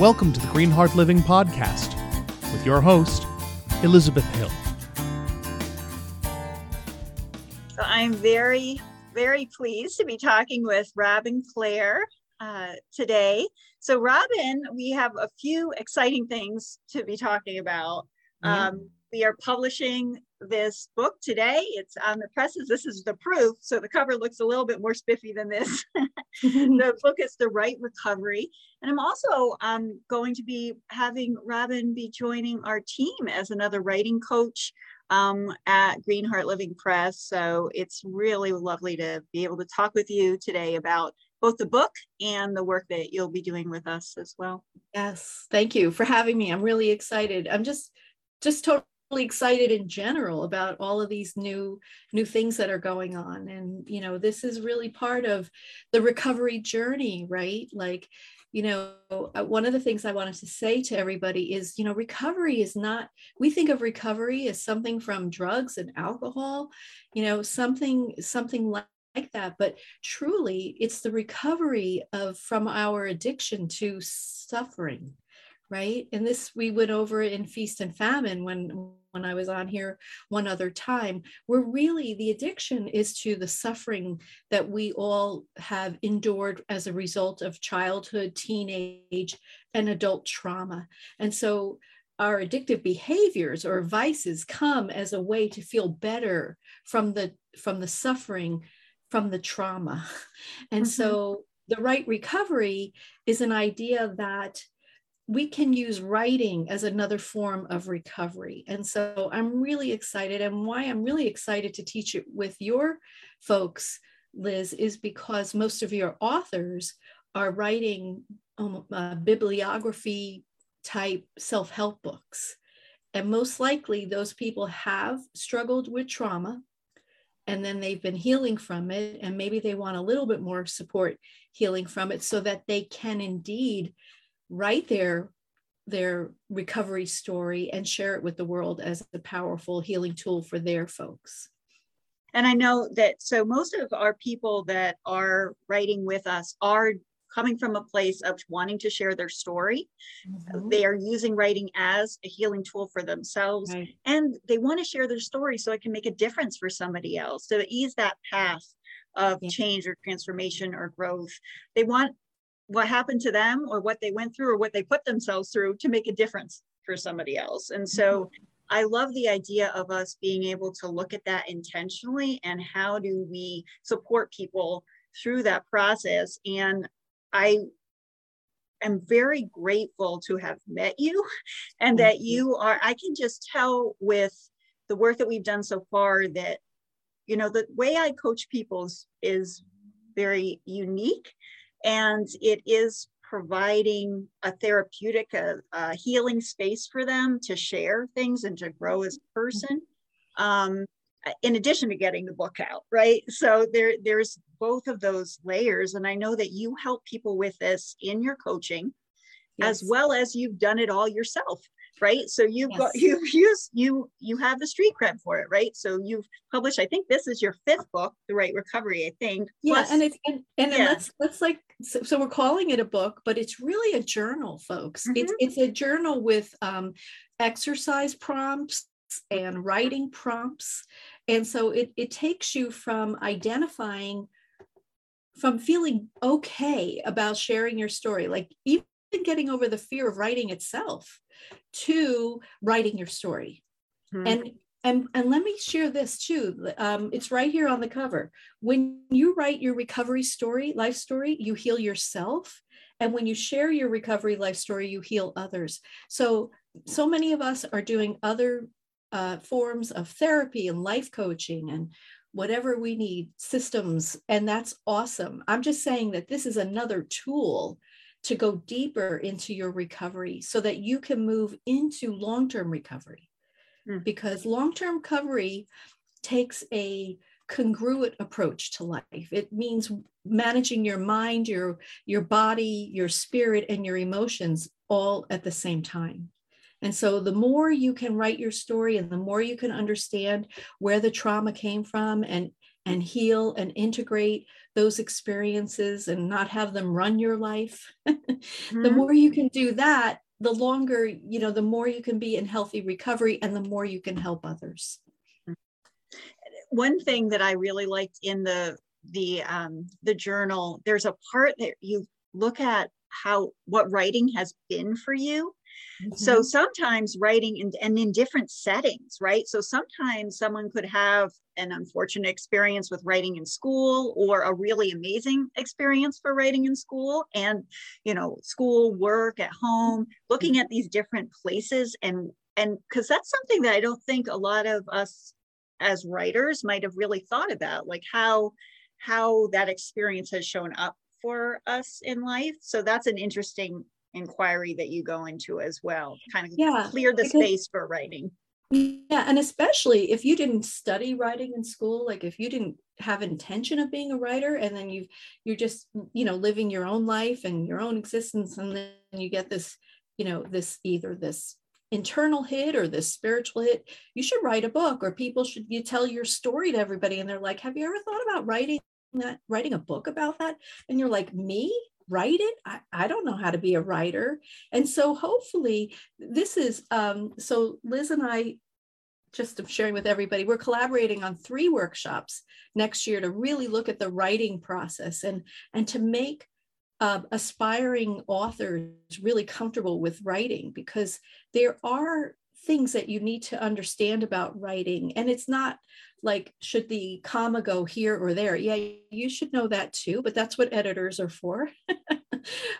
Welcome to the Green Heart Living Podcast with your host, Elizabeth Hill. So I'm very, very pleased to be talking with Robin Clare uh, today. So, Robin, we have a few exciting things to be talking about. Yeah. Um, we are publishing this book today. It's on the presses. This is the proof. So the cover looks a little bit more spiffy than this. the book is The Write Recovery. And I'm also um, going to be having Robin be joining our team as another writing coach um, at Green Heart Living Press. So it's really lovely to be able to talk with you today about both the book and the work that you'll be doing with us as well. Yes, thank you for having me. I'm really excited. I'm just just totally excited in general about all of these new new things that are going on. And you know this is really part of the recovery journey right? Like you know uh, one of the things i wanted to say to everybody is you know recovery is not we think of recovery as something from drugs and alcohol you know something something like like that. But truly it's the recovery of from our addiction to suffering right? And this we went over in feast and famine when when i was on here one other time where really the addiction is to the suffering that we all have endured as a result of childhood teenage and adult trauma and so our addictive behaviors or vices come as a way to feel better from the from the suffering from the trauma and mm-hmm. so the write recovery is an idea that we can use writing as another form of recovery. And so I'm really excited. And why I'm really excited to teach it with your folks, Liz, is because most of your authors are writing um, uh, bibliography type self help books. And most likely, those people have struggled with trauma and then they've been healing from it. And maybe they want a little bit more support healing from it so that they can indeed write their their recovery story and share it with the world as a powerful healing tool for their folks. And I know that so most of our people that are writing with us are coming from a place of wanting to share their story. Mm-hmm. They are using writing as a healing tool for themselves right. and they want to share their story so it can make a difference for somebody else So, ease that path of yeah. change or transformation or growth. They want what happened to them or what they went through or what they put themselves through to make a difference for somebody else. And so mm-hmm. I love the idea of us being able to look at that intentionally and how do we support people through that process. And I am very grateful to have met you and that you are, I can just tell with the work that we've done so far that, you know, the way I coach people is, is very unique and it is providing a therapeutic, a, a, healing space for them to share things and to grow as a person. Um, in addition to getting the book out, right? So there, there's both of those layers, and I know that you help people with this in your coaching, yes. as well as you've done it all yourself right so you've yes. got you've used you you have the street cred for it right so you've published i think this is your fifth book the write recovery i think yeah Plus, and it's and, and yeah. let's let's like so, so, we're calling it a book but it's really a journal folks mm-hmm. it's it's a journal with um, exercise prompts and writing prompts and so it, it takes you from identifying from feeling okay about sharing your story like even getting over the fear of writing itself to writing your story. Mm-hmm. And and and let me share this too. Um, it's right here on the cover. When you write your recovery story, life story, you heal yourself. And when you share your recovery life story, you heal others. So, so many of us are doing other uh, forms of therapy and life coaching and whatever we need, systems, and that's awesome. I'm just saying that this is another tool to go deeper into your recovery so that you can move into long term recovery. Mm. Because long term recovery takes a congruent approach to life. It means managing your mind, your, your body, your spirit, and your emotions all at the same time. And so, the more you can write your story and the more you can understand where the trauma came from and and heal and integrate those experiences and not have them run your life. Mm-hmm. the more you can do that the longer you know the more you can be in healthy recovery and the more you can help others. One thing that i really liked in the the um the journal there's a part that you look at how what writing has been for you Mm-hmm. So sometimes writing in, and in different settings, right? So sometimes someone could have an unfortunate experience with writing in school or a really amazing experience for writing in school and, you know, school, work, at home, looking at these different places and and because that's something that I don't think a lot of us as writers might have really thought about, like how how that experience has shown up for us in life. So that's an interesting inquiry that you go into as well kind of yeah, clear the because, space for writing. Yeah and especially if you didn't study writing in school like if you didn't have intention of being a writer and then you you're just you know living your own life and your own existence and then you get this you know this either this internal hit or this spiritual hit you should write a book or people should you tell your story to everybody and they're like have you ever thought about writing that writing a book about that? And you're like me write it? I, I don't know how to be a writer. And so hopefully this is um, so liz and i just sharing with everybody we're collaborating on three workshops next year to really look at the writing process and and to make uh, aspiring authors really comfortable with writing because there are things that you need to understand about writing. And it's not like should the comma go here or there? Yeah you should know that too but that's what editors are for.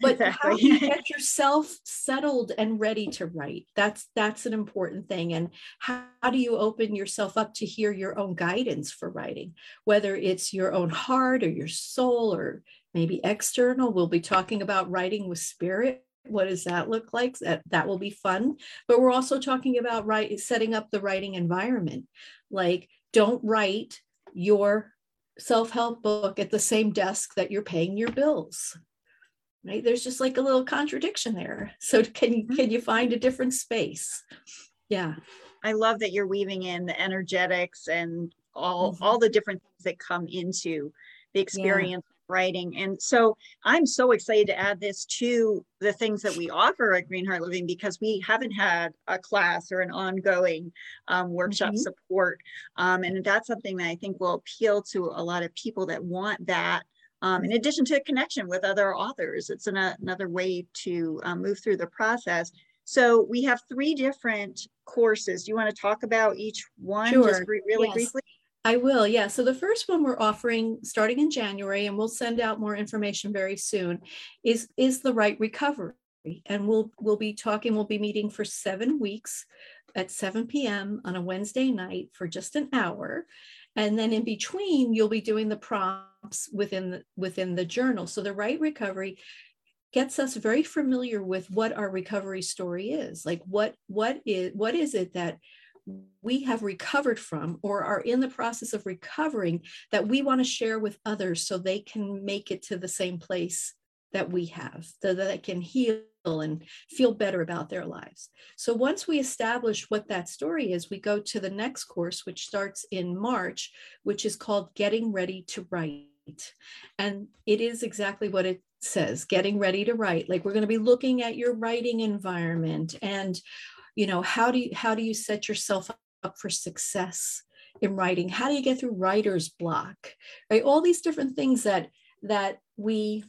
But exactly. how you get yourself settled and ready to write? That's that's an important thing. And how, how do you open yourself up to hear your own guidance for writing? Whether it's your own heart or your soul or maybe external we'll be talking about writing with spirit what does that look like? That, that will be fun. But we're also talking about right setting up the writing environment. Like don't write your self-help book at the same desk that you're paying your bills. Right? There's just like a little contradiction there. So can you can you find a different space? Yeah. I love that you're weaving in the energetics and all mm-hmm. all the different things that come into the experience writing. And so I'm so excited to add this to the things that we offer at Green Heart Living because we haven't had a class or an ongoing um, workshop mm-hmm. support. Um, and that's something that I think will appeal to a lot of people that want that. Um, in addition to a connection with other authors, it's an, another way to um, move through the process. So we have three different courses. Do you want to talk about each one sure. just re- really yes. briefly? I will, yeah. So the first one we're offering starting in January, and we'll send out more information very soon, is is the write recovery. And we'll we'll be talking, we'll be meeting for seven weeks at 7 p.m. on a Wednesday night for just an hour. And then in between, you'll be doing the prompts within the within the journal. So the write recovery gets us very familiar with what our recovery story is. Like what what is what is it that we have recovered from or are in the process of recovering that we want to share with others so they can make it to the same place that we have, so that they can heal and feel better about their lives. So once we establish what that story is, we go to the next course, which starts in March, which is called Getting Ready to Write. And it is exactly what it says getting ready to write. Like we're going to be looking at your writing environment and you know how do you how do you set yourself up for success in writing? How do you get through writer's block? Right? All these different things that that we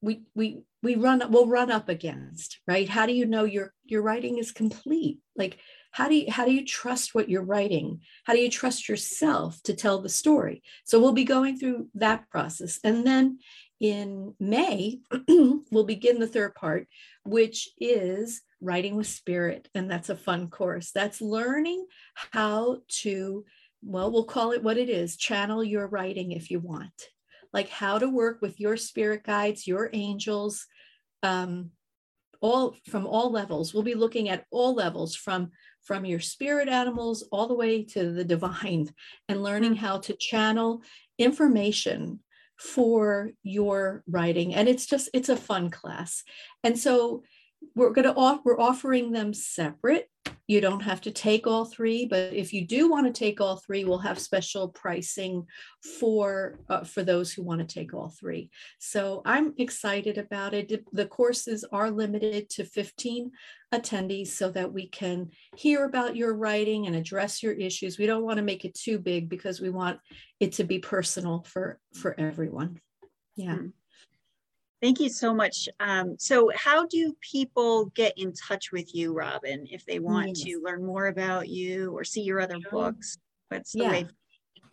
we we we run up will run up against right? How do you know your your writing is complete? Like how do you how do you trust what you're writing? How do you trust yourself to tell the story? So we'll be going through that process. And then in may we'll begin the third part which is writing with spirit and that's a fun course. That's learning how to well we'll call it what it is channel your writing if you want. Like how to work with your spirit guides your angels um, all from all levels. We'll be looking at all levels from from your spirit animals all the way to the divine and learning mm. how to channel information for your writing. And it's just it's a fun class. And so we're going to off we're offering them separate. You don't have to take all three but if you do want to take all three we'll have special pricing for uh, for those who want to take all three. So i'm excited about it. The courses are limited to 15 attendees so that we can hear about your writing and address your issues. We don't want to make it too big because we want it to be personal for for everyone. Yeah. Mm-hmm. Thank you so much. Um, so how do people get in touch with you, Robin, if they want yes. to learn more about you or see your other books? What's the yeah. way?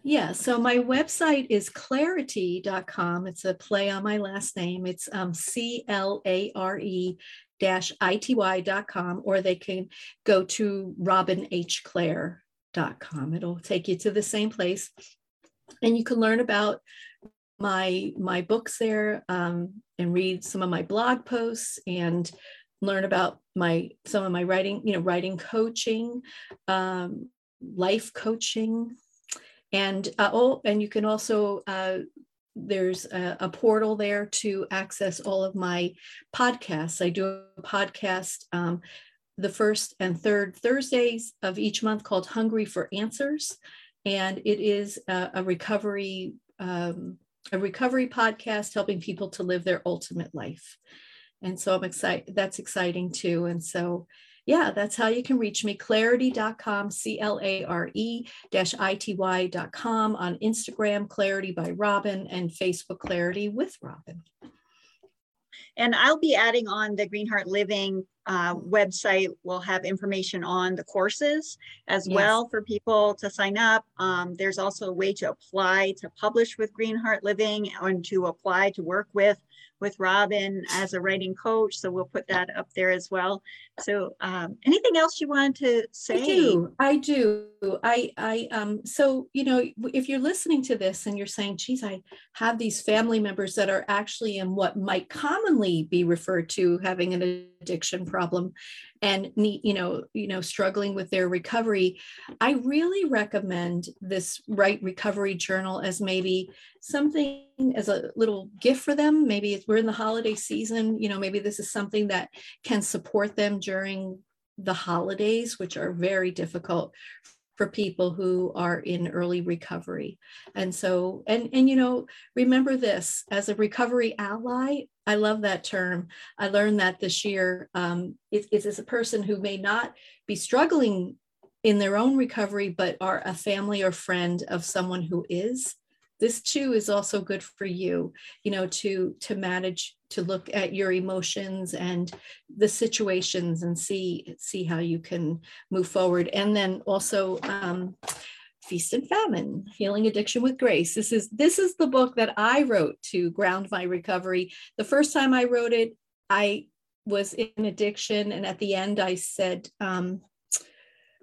Yeah, so my website is clarety.com. It's a play on my last name. It's um, C L A R E dash ity.com, or they can go to robinhclare.com. It'll take you to the same place. And you can learn about my my books there um, and read some of my blog posts and learn about my some of my writing you know writing coaching um, life coaching. And uh, oh and you can also uh, there's a, a, portal there to access all of my podcasts. I do a podcast um, the first and third thursdays of each month called hungry for answers. And it is a, a recovery um, a recovery podcast helping people to live their ultimate life. And so I'm excited. That's exciting too. And so, yeah, that's how you can reach me clarety.com, C L A R E I T Y.com on Instagram, Clarity by Robin, and Facebook Clarity with Robin. And I'll be adding on the Green Heart Living uh, website. We'll have information on the courses as yes. well for people to sign up. Um, there's also a way to apply to publish with Green Heart Living and to apply to work with with Robin as a writing coach. So we'll put that up there as well. So um, anything else you wanted to say? I do. I do. I, I, um, so, you know, if you're listening to this and you're saying, geez, I have these family members that are actually in what might commonly be referred to having an addiction problem and you know, you know, struggling with their recovery, I really recommend this Write Recovery Journal as maybe something as a little gift for them. Maybe we're in the holiday season, you know, maybe this is something that can support them during the holidays, which are very difficult for people who are in early recovery. And so, and and you know, remember this as a recovery ally. I love that term. I learned that this year. Um, it, is a person who may not be struggling in their own recovery, but are a family or friend of someone who is this too is also good for you you know to to manage to look at your emotions and the situations and see see how you can move forward. And then also um, feast and famine healing addiction with grace. This is this is the book that i wrote to ground my recovery. The first time i wrote it i was in addiction and at the end i said um,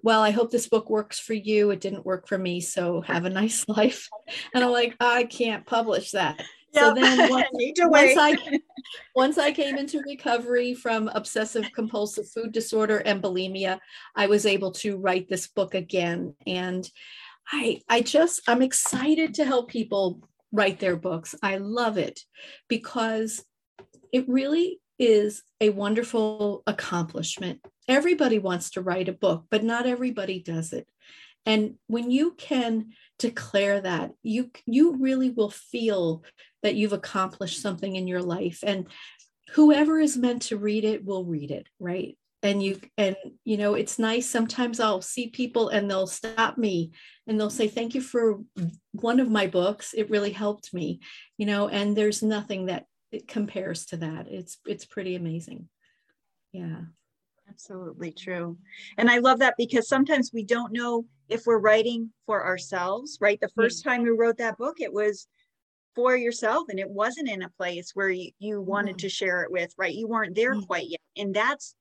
well, I hope this book works for you. It didn't work for me. So have a nice life. And I'm like, I can't publish that. Yep. So then once, once I once I came into recovery from obsessive compulsive food disorder and bulimia, I was able to write this book again. And I I just I'm excited to help people write their books. I love it because it really is a wonderful accomplishment. Everybody wants to write a book, but not everybody does it. And when you can declare that, you you really will feel that you've accomplished something in your life and whoever is meant to read it will read it, right? And you and you know, it's nice sometimes I'll see people and they'll stop me and they'll say thank you for one of my books. It really helped me. You know, and there's nothing that it compares to that. It's it's pretty amazing. Yeah. Absolutely true. And I love that because sometimes we don't know if we're writing for ourselves, right? The first time you wrote that book, it was for yourself and it wasn't in a place where you, you wanted mm. to share it with, right? You weren't there mm. quite yet. And that's,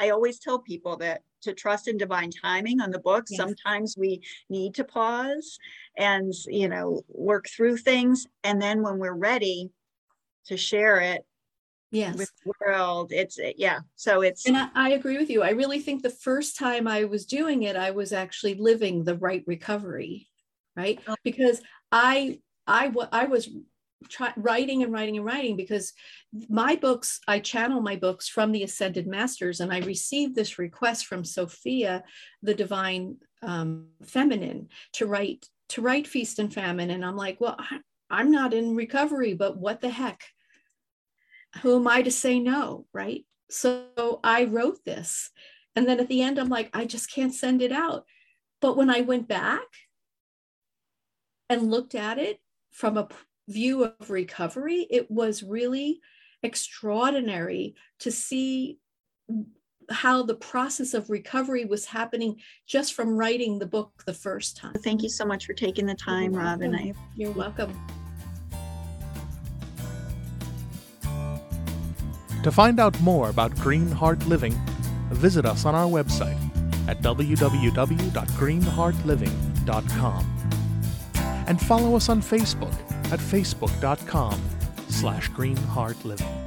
I always tell people that to trust in divine timing on the book. Yes. Sometimes we need to pause and, you know, work through things. And then when we're ready, to share it yes. with the world. It's yeah so it's and I, I, agree with you. I really think the first time i was doing it i was actually living the write recovery right? Oh. because i i i was try, writing and writing and writing because my books, I channel my books from the Ascended Masters, and I received this request from Sophia, the Divine um, Feminine, to write to write Feast and Famine, and I'm like, well, I, I'm not in recovery, but what the heck? Who am I to say no, right? So I wrote this, and then at the end, I'm like, I just can't send it out. But when I went back and looked at it from a view of recovery, it was really extraordinary to see how the process of recovery was happening just from writing the book the first time. Thank you so much for taking the time, Robin. I You're welcome. To find out more about Green Heart Living, visit us on our website at www.greenheartliving.com and follow us on Facebook at facebook.com slash greenheartliving.